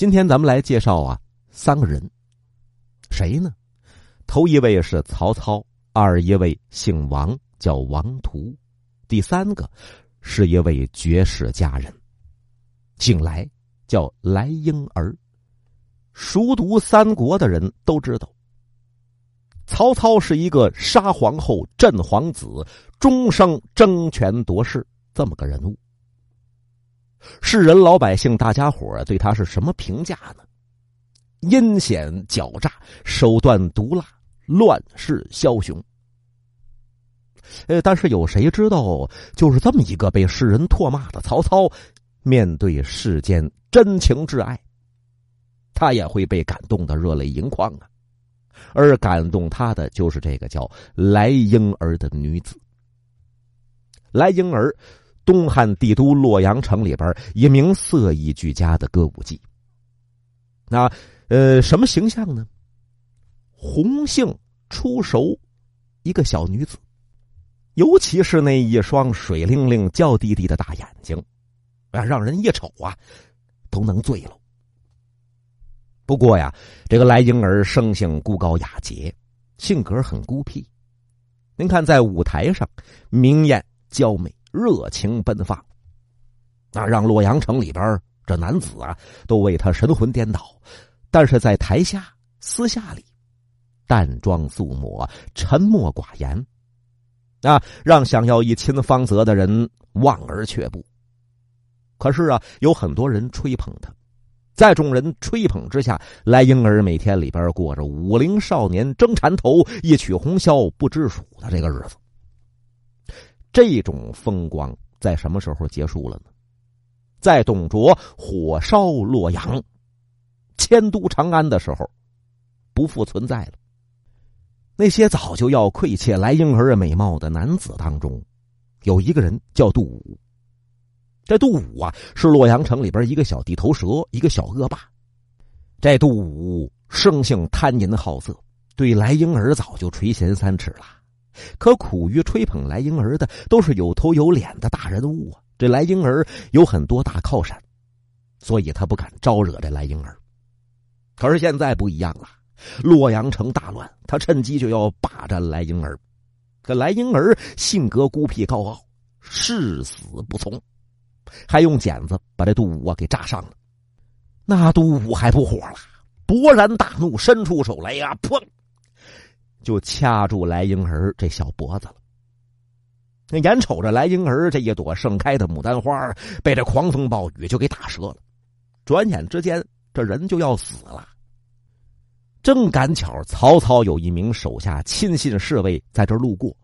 今天咱们来介绍啊三个人，谁呢？头一位是曹操，二一位姓王，叫王图，第三个是一位绝世佳人，姓来，叫来婴儿。熟读三国的人都知道，曹操是一个杀皇后、镇皇子、终生争权夺势这么个人物。世人、老百姓、大家伙对他是什么评价呢？阴险狡诈，手段毒辣，乱世枭雄。呃，但是有谁知道，就是这么一个被世人唾骂的曹操，面对世间真情挚爱。他也会被感动的热泪盈眶啊，而感动他的就是这个叫来婴儿的女子。来婴儿，东汉帝都洛阳城里边一名色艺俱佳的歌舞伎。那呃，什么形象呢？红杏出熟，一个小女子，尤其是那一双水灵灵、娇滴滴的大眼睛，啊，让人一瞅啊，都能醉了。不过呀，这个来婴儿生性孤高雅洁，性格很孤僻。您看，在舞台上明艳娇美，热情奔放，那让洛阳城里边这男子啊都为他神魂颠倒。但是在台下私下里，淡妆素抹，沉默寡言，啊，让想要一亲芳泽的人望而却步。可是啊，有很多人吹捧他。在众人吹捧之下，来婴儿每天里边过着武陵少年争缠头、一曲红绡不知数的这个日子。这种风光在什么时候结束了呢？在董卓火烧洛阳、迁都长安的时候，不复存在了。那些早就要窥窃来婴儿美貌的男子当中，有一个人叫杜武。这杜武啊，是洛阳城里边一个小地头蛇，一个小恶霸。这杜武生性贪淫好色，对来婴儿早就垂涎三尺了。可苦于吹捧来婴儿的都是有头有脸的大人物啊，这来婴儿有很多大靠山，所以他不敢招惹这来婴儿。可是现在不一样了，洛阳城大乱，他趁机就要霸占来婴儿。可来婴儿性格孤僻高傲，誓死不从。还用剪子把这杜武啊给扎伤了，那杜武还不火了，勃然大怒，伸出手来呀，砰，就掐住来婴儿这小脖子了。那眼瞅着来婴儿这一朵盛开的牡丹花被这狂风暴雨就给打折了，转眼之间这人就要死了。正赶巧曹操有一名手下亲信侍卫在这路过，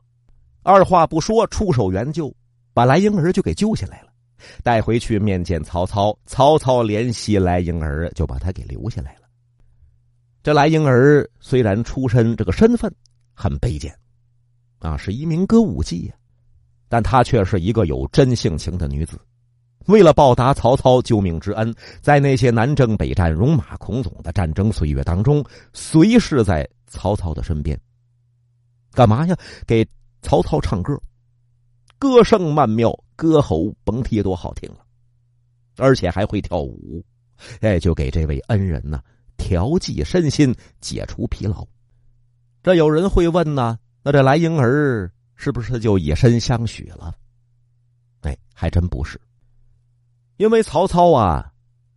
二话不说出手援救，把来婴儿就给救下来了。带回去面见曹操，曹操怜惜来婴儿，就把他给留下来了。这来婴儿虽然出身这个身份很卑贱，啊，是一名歌舞伎呀，但她却是一个有真性情的女子。为了报答曹操救命之恩，在那些南征北战、戎马倥偬的战争岁月当中，随侍在曹操的身边。干嘛呀？给曹操唱歌。歌声曼妙，歌喉甭提多好听了，而且还会跳舞，哎，就给这位恩人呢调剂身心，解除疲劳。这有人会问呢，那这来婴儿是不是就以身相许了？哎，还真不是，因为曹操啊，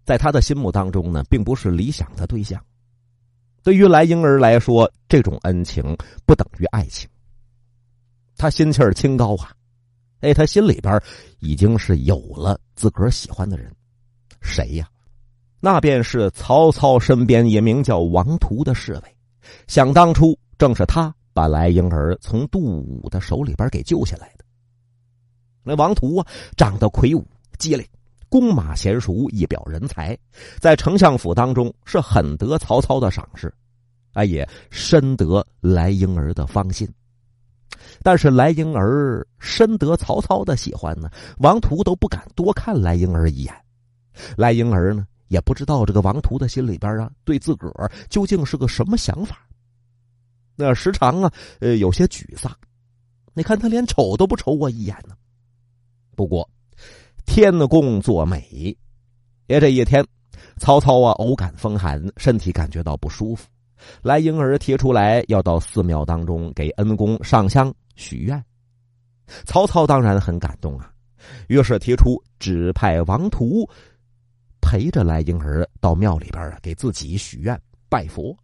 在他的心目当中呢，并不是理想的对象。对于来婴儿来说，这种恩情不等于爱情，他心气儿清高啊。哎，他心里边已经是有了自个儿喜欢的人，谁呀？那便是曹操身边一名叫王图的侍卫。想当初，正是他把来婴儿从杜武的手里边给救下来的。那王图啊，长得魁梧机灵，弓马娴熟，一表人才，在丞相府当中是很得曹操的赏识，啊，也深得来婴儿的芳心。但是来婴儿深得曹操的喜欢呢，王图都不敢多看来婴儿一眼。来婴儿呢，也不知道这个王图的心里边啊，对自个儿究竟是个什么想法。那时常啊，呃，有些沮丧。你看他连瞅都不瞅我一眼呢。不过，天公作美，也这一天，曹操啊，偶感风寒，身体感觉到不舒服。来婴儿提出来要到寺庙当中给恩公上香许愿。曹操当然很感动啊，于是提出指派王图陪着来婴儿到庙里边啊给自己许愿拜佛。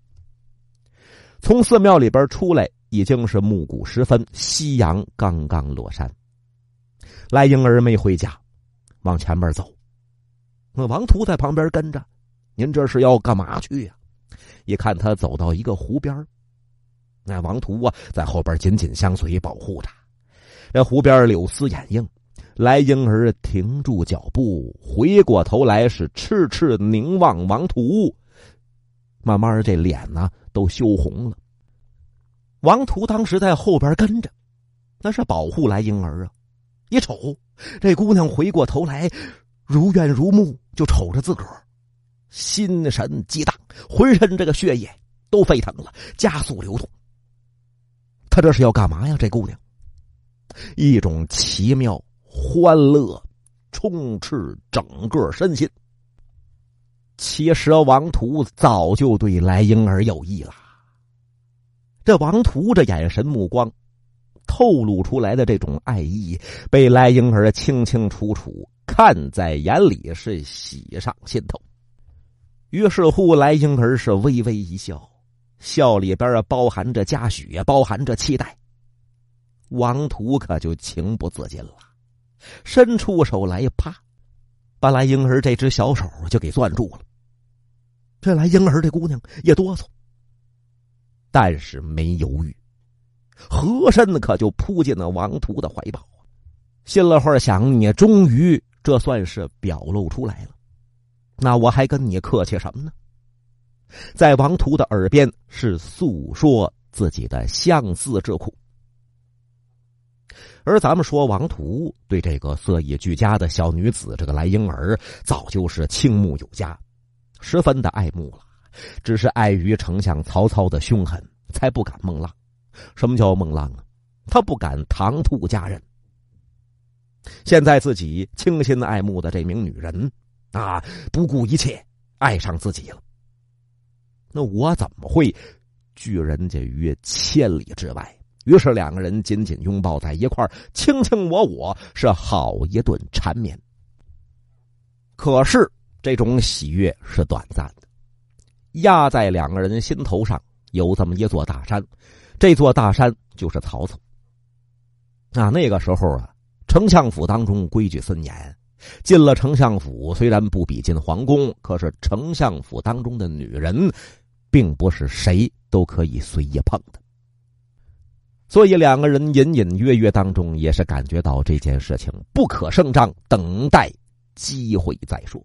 从寺庙里边出来，已经是暮鼓时分，夕阳刚刚落山。来婴儿没回家，往前面走。那王图在旁边跟着，您这是要干嘛去呀？一看他走到一个湖边那王图啊在后边紧紧相随，保护着。这湖边柳丝掩映，来婴儿停住脚步，回过头来是痴痴凝望王图。慢慢这脸呢都羞红了。王图当时在后边跟着，那是保护来婴儿啊。一瞅，这姑娘回过头来，如怨如慕，就瞅着自个儿，心神激荡，浑身这个血液都沸腾了，加速流动。他这是要干嘛呀？这姑娘，一种奇妙欢乐充斥整个身心。其实王图早就对来婴儿有意了。这王图这眼神目光。透露出来的这种爱意，被来婴儿清清楚楚看在眼里，是喜上心头。于是乎，来婴儿是微微一笑，笑里边包含着嘉许，包含着期待。王图可就情不自禁了，伸出手来，啪，把来婴儿这只小手就给攥住了。这来婴儿这姑娘也哆嗦，但是没犹豫。和珅可就扑进了王图的怀抱，心了会儿想：你终于这算是表露出来了，那我还跟你客气什么呢？在王图的耳边是诉说自己的相思之苦，而咱们说王图对这个色艺俱佳的小女子这个来婴儿，早就是倾慕有加，十分的爱慕了，只是碍于丞相曹操的凶狠，才不敢孟浪。什么叫孟浪啊？他不敢唐突佳人。现在自己倾心爱慕的这名女人，啊，不顾一切爱上自己了。那我怎么会拒人家于千里之外？于是两个人紧紧拥抱在一块，卿卿我我，是好一顿缠绵。可是这种喜悦是短暂的，压在两个人心头上有这么一座大山。这座大山就是曹操。啊，那个时候啊，丞相府当中规矩森严，进了丞相府，虽然不比进皇宫，可是丞相府当中的女人，并不是谁都可以随意碰的。所以两个人隐隐约约当中也是感觉到这件事情不可胜仗，等待机会再说。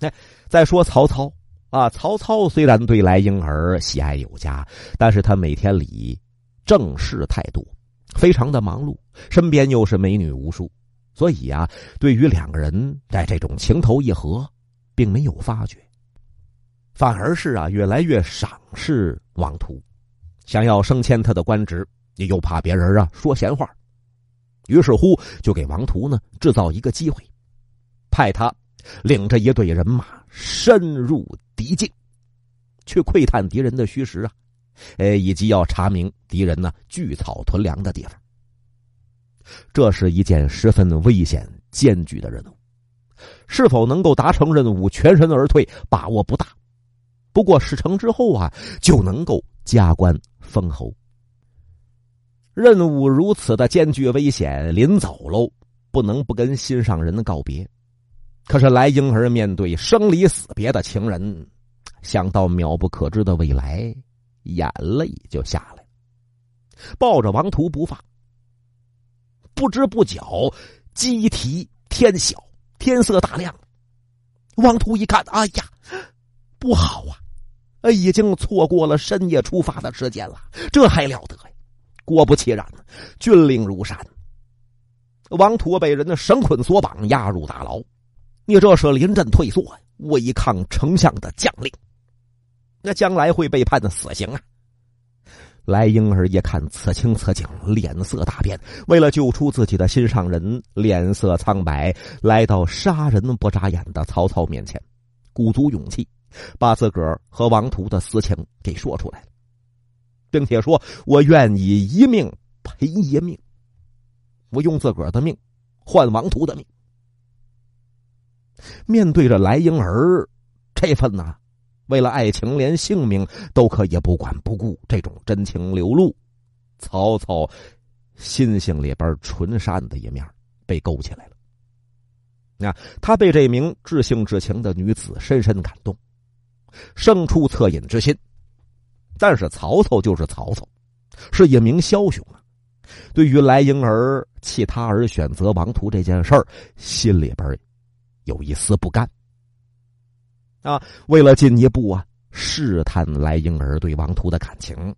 哎，再说曹操。啊，曹操虽然对来婴儿喜爱有加，但是他每天里正事太多，非常的忙碌，身边又是美女无数，所以啊，对于两个人在这种情投意合，并没有发觉，反而是啊，越来越赏识王图，想要升迁他的官职，你又怕别人啊说闲话，于是乎就给王图呢制造一个机会，派他领着一队人马深入。敌境，去窥探敌人的虚实啊，呃，以及要查明敌人呢聚草屯粮的地方。这是一件十分危险艰巨的任务，是否能够达成任务，全身而退，把握不大。不过事成之后啊，就能够加官封侯。任务如此的艰巨危险，临走喽，不能不跟心上人告别。可是来婴儿面对生离死别的情人，想到渺不可知的未来，眼泪就下来，抱着王图不放。不知不觉，鸡啼天晓，天色大亮。王图一看，哎呀，不好啊！已经错过了深夜出发的时间了，这还了得呀！果不其然，军令如山，王图被人的绳捆索绑，押入大牢。你这是临阵退缩，违抗丞相的将令，那将来会被判的死刑啊！来婴儿一看此情此景，脸色大变，为了救出自己的心上人，脸色苍白，来到杀人不眨眼的曹操面前，鼓足勇气，把自个儿和王图的私情给说出来了，并且说：“我愿意一命赔一命，我用自个儿的命换王图的命。”面对着来婴儿这份呐，为了爱情连性命都可以不管不顾这种真情流露，曹操心性里边纯善的一面被勾起来了。那他被这名至性至情的女子深深感动，生出恻隐之心。但是曹操就是曹操，是一名枭雄啊。对于来婴儿弃他而选择王图这件事儿，心里边有一丝不甘。啊，为了进一步啊试探来婴儿对王图的感情，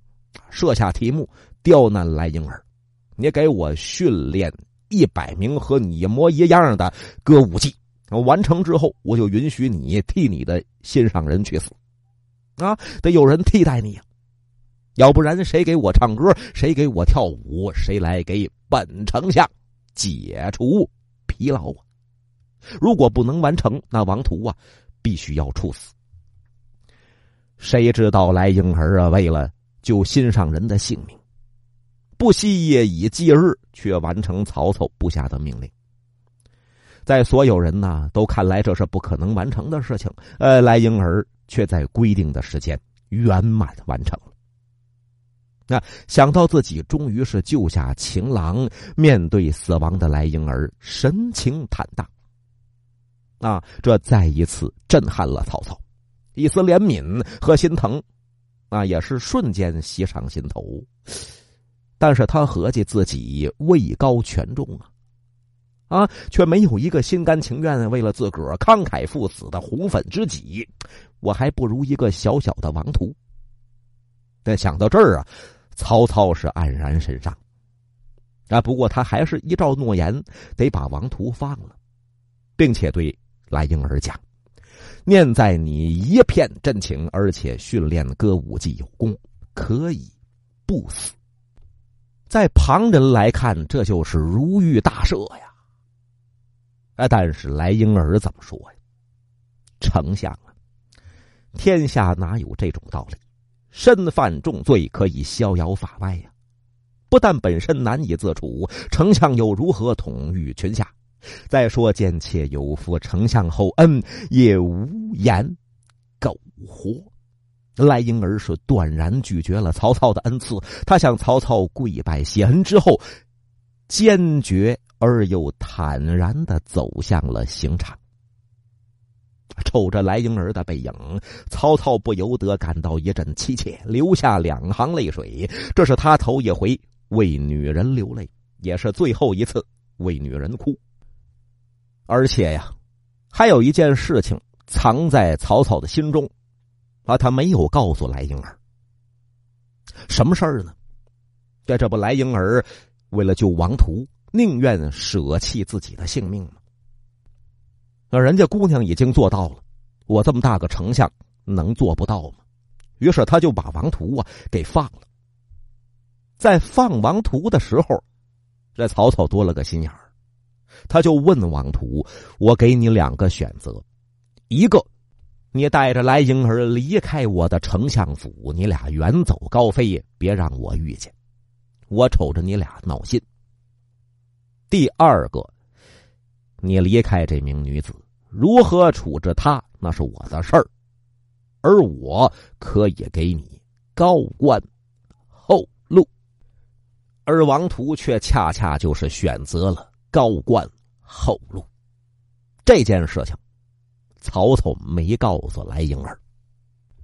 设下题目刁难来婴儿，你给我训练。一百名和你一模一样的歌舞伎，我完成之后，我就允许你替你的心上人去死，啊，得有人替代你呀，要不然谁给我唱歌，谁给我跳舞，谁来给本丞相解除疲劳啊？如果不能完成，那王图啊，必须要处死。谁知道来婴儿啊，为了救心上人的性命。不惜夜以继日，却完成曹操布下的命令。在所有人呢都看来这是不可能完成的事情，呃，来婴儿却在规定的时间圆满完成了。那想到自己终于是救下情郎，面对死亡的来婴儿，神情坦荡。啊，这再一次震撼了曹操，一丝怜悯和心疼，啊，也是瞬间袭上心头。但是他合计自己位高权重啊，啊，却没有一个心甘情愿为了自个儿慷慨赴死的红粉知己，我还不如一个小小的王图。但想到这儿啊，曹操是黯然神伤，啊，不过他还是依照诺言得把王图放了，并且对来婴儿讲：“念在你一片真情，而且训练歌舞伎有功，可以不死。”在旁人来看，这就是如遇大赦呀。啊，但是来婴儿怎么说呀？丞相啊，天下哪有这种道理？身犯重罪可以逍遥法外呀。不但本身难以自处，丞相又如何统御群下？再说贱妾有负丞相厚恩，也无言苟活。赖婴儿是断然拒绝了曹操的恩赐，他向曹操跪拜谢恩之后，坚决而又坦然的走向了刑场。瞅着来婴儿的背影，曹操不由得感到一阵凄切，流下两行泪水。这是他头一回为女人流泪，也是最后一次为女人哭。而且呀，还有一件事情藏在曹操的心中。啊，他没有告诉来婴儿什么事儿呢？这这不，来婴儿为了救王图，宁愿舍弃自己的性命吗？那人家姑娘已经做到了，我这么大个丞相能做不到吗？于是他就把王图啊给放了。在放王图的时候，这曹操多了个心眼儿，他就问王图：“我给你两个选择，一个。”你带着来婴儿离开我的丞相府，你俩远走高飞，别让我遇见。我瞅着你俩闹心。第二个，你离开这名女子，如何处置她，那是我的事儿，而我可以给你高官厚禄。而王图却恰恰就是选择了高官厚禄这件事情。曹操没告诉来婴儿。